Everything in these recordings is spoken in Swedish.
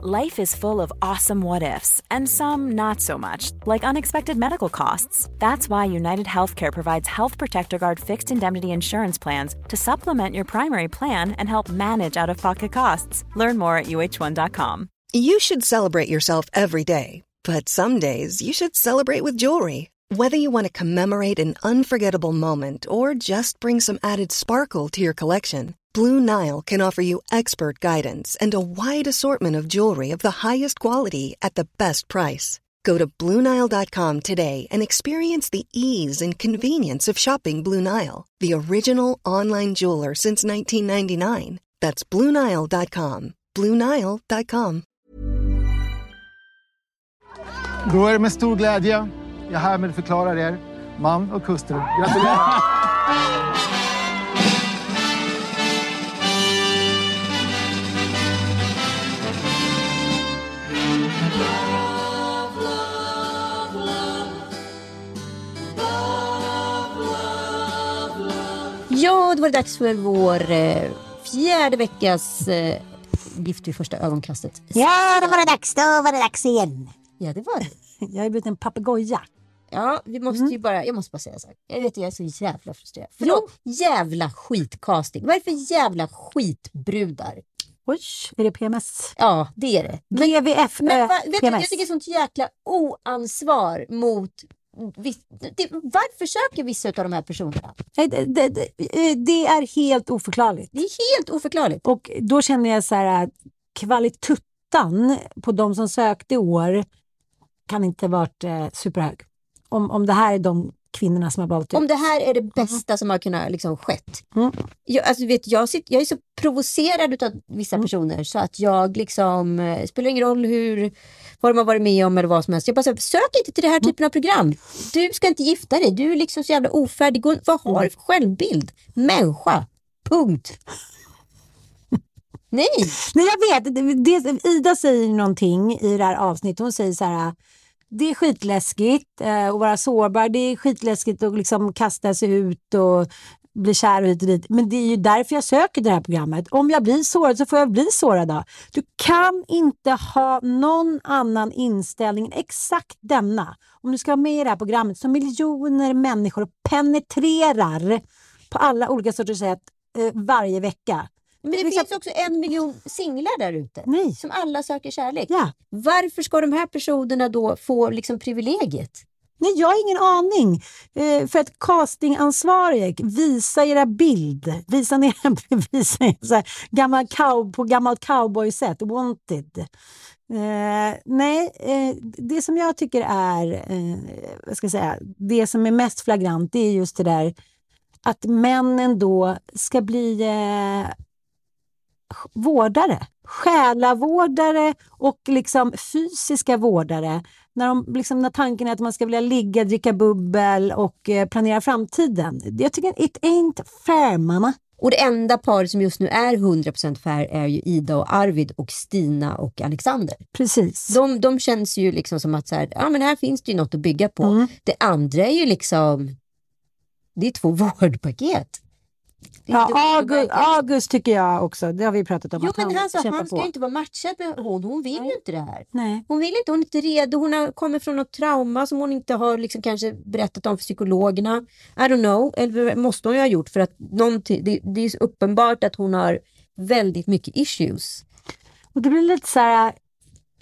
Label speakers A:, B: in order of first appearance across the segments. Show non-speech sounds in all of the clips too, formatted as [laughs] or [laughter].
A: Life is full of awesome what ifs, and some not so much, like unexpected medical costs. That's why United Healthcare provides Health Protector Guard fixed indemnity insurance plans to supplement your primary plan and help manage out of pocket costs. Learn more at uh1.com.
B: You should celebrate yourself every day, but some days you should celebrate with jewelry. Whether you want to commemorate an unforgettable moment or just bring some added sparkle to your collection, Blue Nile can offer you expert guidance and a wide assortment of jewelry of the highest quality at the best price. Go to BlueNile.com today and experience the ease and convenience of shopping Blue Nile, the original online jeweler since 1999. That's BlueNile.com. BlueNile.com.
C: Då är det med stor glädje jag härmed förklarar er man och hustru. Gratulerar! [laughs]
D: Ja, då var det dags för vår eh, fjärde veckas eh, Gift vid första ögonkastet.
E: Ja, då var det dags. Då var det dags igen.
D: Ja, det var det. [laughs]
E: Jag har blivit en papegoja.
D: Ja, vi måste ju bara, jag måste bara säga så här. Jag vet, jag är så jävla frustrerad. Förlåt, jävla skitcasting. Vad är det för jävla skitbrudar?
E: Oj, är det PMS?
D: Ja, det är det.
E: GVF
D: men va, vet du, jag
E: PMS.
D: tycker sånt jäkla oansvar mot vis- det, varför söker vissa av de här personerna?
E: Det, det, eh, det är helt oförklarligt.
D: Det är helt oförklarligt.
E: Och då känner jag så här att kvalituttan på de som sökte i år kan inte varit eh, superhög. Om, om det här är de kvinnorna som har valt ut.
D: Om det här är det bästa som har kunnat liksom skett.
E: Mm.
D: Jag, alltså, vet, jag, sitter, jag är så provocerad av vissa
E: Mm.
D: personer så att jag liksom, eh, spelar ingen roll hur, vad de har varit med om eller vad som helst. Jag bara säger, sök inte till den här typen av program. Du ska inte gifta dig, du är liksom så jävla ofärdig. Vad har du för självbild? Människa. Punkt. Nej. [laughs]
E: Nej, jag vet. Det, Ida säger någonting i det här avsnittet. Hon säger så här. Det är skitläskigt eh, att vara sårbar. Det är skitläskigt att liksom kasta sig ut och bli kär och hit och dit. Men det är ju därför jag söker det här programmet. Om jag blir sårad så får jag bli sårad. Då. Du kan inte ha någon annan inställning än exakt denna. Om du ska vara med i det här programmet som miljoner människor penetrerar på alla olika sorters sätt eh, varje vecka.
D: Men det
E: Liksom-
D: finns också en miljon singlar där ute. Som alla söker kärlek.
E: Ja.
D: Varför ska de här personerna då få liksom privilegiet?
E: Nej, jag har ingen aning. Eh, för att castingansvarig, visa era bild. Visa ner [laughs] visa er så här, gammal cow, på gammalt cowboysätt, wanted. Eh, nej, eh, det som jag tycker är, eh, vad ska jag säga, det som är mest flagrant, det är just det där att männen då ska bli eh, vårdare. Själavårdare och liksom fysiska vårdare. När, de, liksom, när tanken är att man ska vilja ligga, dricka bubbel och eh, planera framtiden. Jag tycker it ain't fair mamma.
D: Och det enda paret som just nu är 100% fair är ju Ida och Arvid och Stina och Alexander.
E: Precis.
D: De, de känns ju liksom som att så här, ja, men här finns det ju något att bygga på. Det andra är ju liksom, det är två [laughs] vårdpaket.
E: Ja, August. August tycker jag också, det har vi pratat om.
D: Jo men han,
E: kämpar
D: han ska
E: på.
D: inte vara matchad med hon, hon vill ju inte det här.
E: Nej.
D: Hon vill inte, hon är inte redo, hon har kommit från något trauma som hon inte har liksom kanske berättat om för psykologerna. I don't know, eller måste hon ju ha gjort för att det, det är uppenbart att hon har väldigt mycket issues.
E: Och det blir lite så här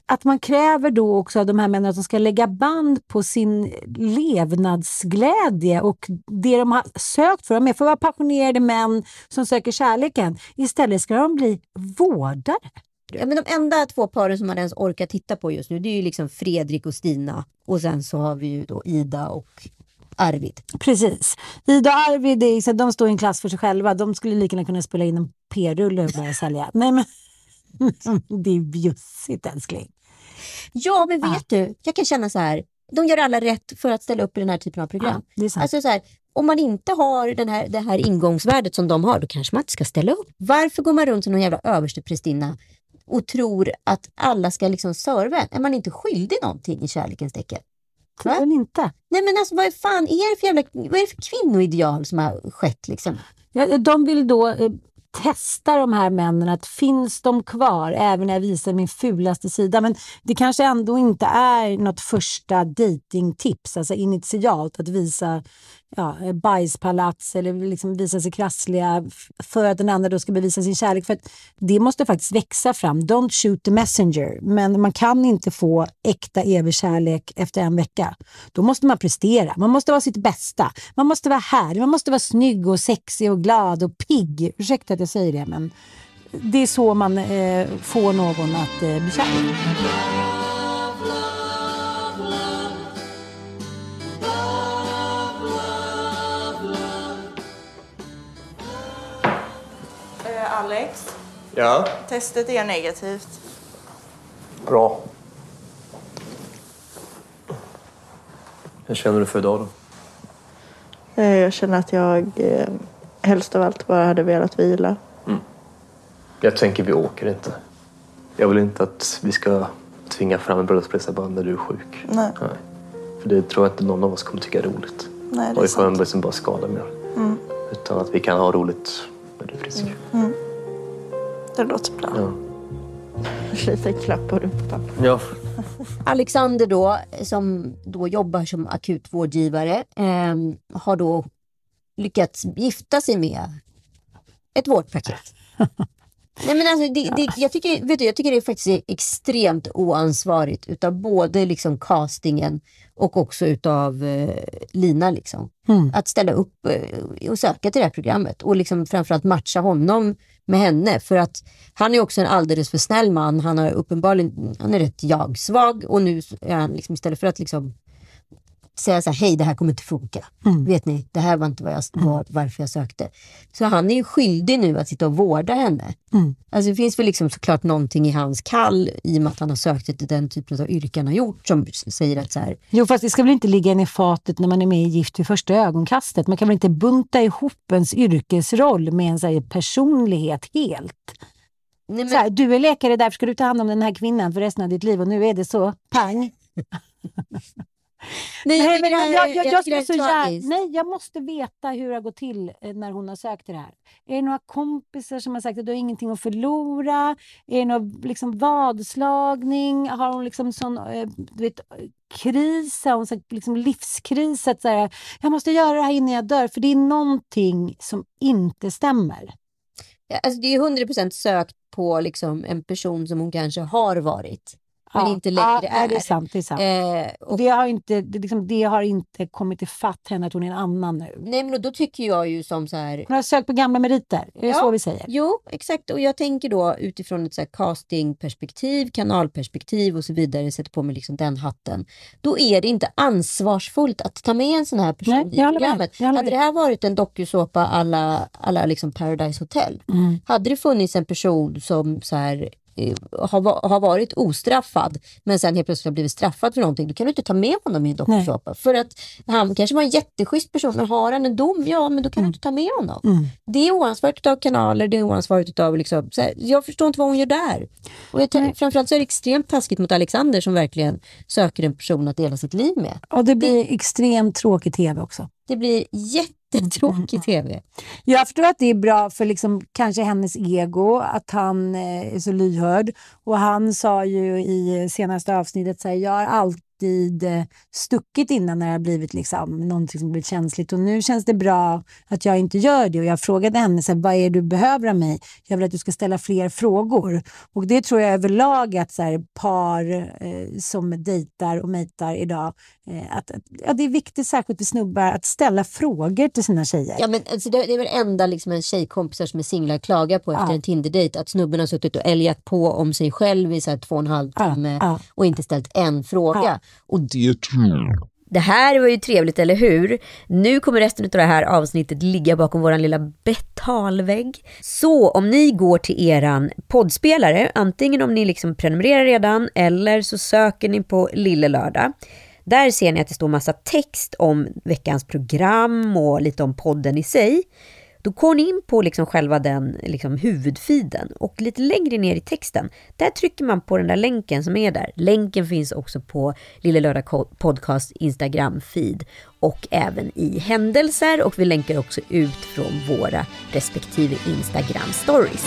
E: att man kräver då också av de här männen att de ska lägga band på sin levnadsglädje och det de har sökt för. De är för att vara passionerade män som söker kärleken. Istället ska de bli vårdare.
D: Ja, men de enda två paren som man ens orkar titta på just nu det är ju liksom Fredrik och Stina och sen så har vi ju då Ida och Arvid.
E: Precis. Ida och Arvid, är de står i en klass för sig själva. De skulle lika gärna kunna spela in en p-rulle och börja sälja. Nej men, [laughs] det är bjussigt älskling.
D: Ja men vet du, jag kan känna så här, de gör alla rätt för att ställa upp i den här typen av program.
E: Sant.
D: Alltså så här, om man inte har den här, det här ingångsvärdet som de har, då kanske man inte ska ställa upp. Varför går man runt som någon jävla översteprästinna och tror att alla ska liksom serva en? Är man inte skyldig någonting i kärlekens tecken?
E: Tydligen inte.
D: Nej men alltså vad fan är det för jävla, vad är det för kvinnoideal som har skett liksom?
E: Ja, de vill då eh, testa de här männen, att finns de kvar även när jag visar min fulaste sida? Men det kanske ändå inte är något första datingtips, alltså initialt att visa ja, eh, bajspalats eller liksom visa sig krassliga för att den andra då ska bevisa sin kärlek. För det måste faktiskt växa fram. Don't shoot the messenger. Men man kan inte få äkta evig kärlek efter en vecka. Då måste man prestera. Man måste vara sitt bästa. Man måste vara härlig. Man måste vara snygg och sexig och glad och pigg. Ursäkta att jag säger det, men det är så man eh, får någon att eh, bli kär.
F: Alex,
G: Ja.
F: testet är negativt.
G: Bra. Hur känner du för idag då?
F: Eh, Jag känner att jag eh, helst av allt bara hade velat vila.
G: Jag tänker vi åker inte. Jag vill inte att vi ska tvinga fram en bröllopsresa bara när du är sjuk.
F: Nej.
G: För det tror jag inte någon av oss kommer tycka är roligt.
F: Nej, det
G: Och
F: är
G: vi kommer
F: sant.
G: liksom bara skada mer. Utan att vi kan ha roligt när du är frisk.
F: Det låter bra.
G: Ja. [laughs]
F: Lite klapp på rumpan.
G: ja. [laughs]
D: Alexander då, som då jobbar som akutvårdgivare, eh, har då lyckats gifta sig med ett vårdpaket. [laughs] Nej, men alltså, det, det, jag, tycker, vet du, jag tycker det är faktiskt är extremt oansvarigt utav både liksom castingen och också utav eh, Lina. Liksom. Att ställa upp eh, och söka till det här programmet och liksom framförallt matcha honom med henne. För att han är också en alldeles för snäll man. Han, har uppenbarligen, han är rätt jag-svag och nu är han liksom, istället för att liksom säga så här, hej det här kommer inte funka. Vet ni, det här var inte vad jag, var, varför jag sökte. Så han är ju skyldig nu att sitta och vårda henne. Alltså det finns väl liksom såklart någonting i hans kall i och med att han har sökt till den typen av yrke han har gjort som säger att så här,
E: Jo, fast det ska väl inte ligga en i fatet när man är med i Gift vid första ögonkastet. Man kan väl inte bunta ihop ens yrkesroll med en så här, personlighet helt.
D: nej, men,
E: Så här, du är läkare, därför ska du ta hand om den här kvinnan för resten av ditt liv och nu är det så. Pang! [laughs]
D: nej,
E: Nej, men jag, jag, jag, jag, skulle så gärna, nej, jag måste veta hur det har gått till eh, när hon har sökt det här. Är det några kompisar som har sagt att du har ingenting att förlora? Är det någon liksom vadslagning? Har hon liksom sån eh, du vet, kris? Har hon sagt, liksom livskris? Att så här, jag måste göra det här innan jag dör. För det är någonting som inte stämmer.
D: Ja, Alltså det är ju 100% sökt på liksom en person som hon kanske har varit. Men inte längre
E: ja,
D: är.
E: Det är sant. Det, är sant.
D: Eh, och,
E: det, har inte, det, liksom, det har inte kommit ifatt henne att hon är en annan nu.
D: nej men då tycker jag ju som så här,
E: Hon har sökt på gamla meriter. Är det
D: Ja.
E: så vi säger?
D: Jo, exakt. Och jag tänker då utifrån ett så castingperspektiv, kanalperspektiv och så vidare, sätter på mig liksom den hatten. Då är det inte ansvarsfullt att ta med en sån här person
E: Nej,
D: i programmet. Hade det här varit en dokusåpa alla, alla liksom Paradise Hotel,
E: Mm.
D: hade det funnits en person som så här har, va- har varit ostraffad men sen helt plötsligt har blivit straffad för någonting, då kan du inte ta med honom i en dokusåpa. För att han kanske var en jätteschysst person, men har han en dom, ja men då kan du inte ta med honom.
E: Mm.
D: Det är oansvarigt av kanaler, det är oansvarigt av liksom, här, jag förstår inte vad hon gör där. Och jag, framförallt så är det extremt taskigt mot Alexander som verkligen söker en person att dela sitt liv med.
E: Och det blir extremt tråkig tv också.
D: Det blir jättetråkig tv.
E: Jag förstår att det är bra för liksom, kanske hennes ego, att han eh, är så lyhörd. Och han sa ju i senaste avsnittet så här, jag har alltid eh, stuckit innan när det har blivit liksom, någonting som blivit känsligt. Och nu känns det bra att jag inte gör det. Och jag frågade henne, så här, vad är det du behöver av mig? Jag vill att du ska ställa fler frågor. Och det tror jag överlag att så här, par eh, som dejtar och mejtar idag, eh, att, att, ja, det är viktigt särskilt för snubbar att ställa frågor till sina tjejer.
D: Ja, men alltså, det, det är väl enda liksom, en tjejkompisar som är singlar klagar på efter
E: Ja.
D: en Tinder-dejt att snubben har suttit och älgat på om sig själv i så här, två och en halv timme
E: ja.
D: och inte ställt en fråga. Och det Det här var ju trevligt, eller hur? Nu kommer resten av det här avsnittet ligga bakom vår lilla betalvägg. Så om ni går till eran poddspelare, antingen om ni liksom prenumererar redan eller så söker ni på Lille Lördag. Där ser ni att det står massa text om veckans program och lite om podden i sig. Då går ni in på liksom själva den liksom huvudfiden och lite längre ner i texten, där trycker man på den där länken som är där. Länken finns också på Lille Lördag Podcast Instagram-feed och även i händelser och vi länkar också ut från våra respektive Instagram-stories.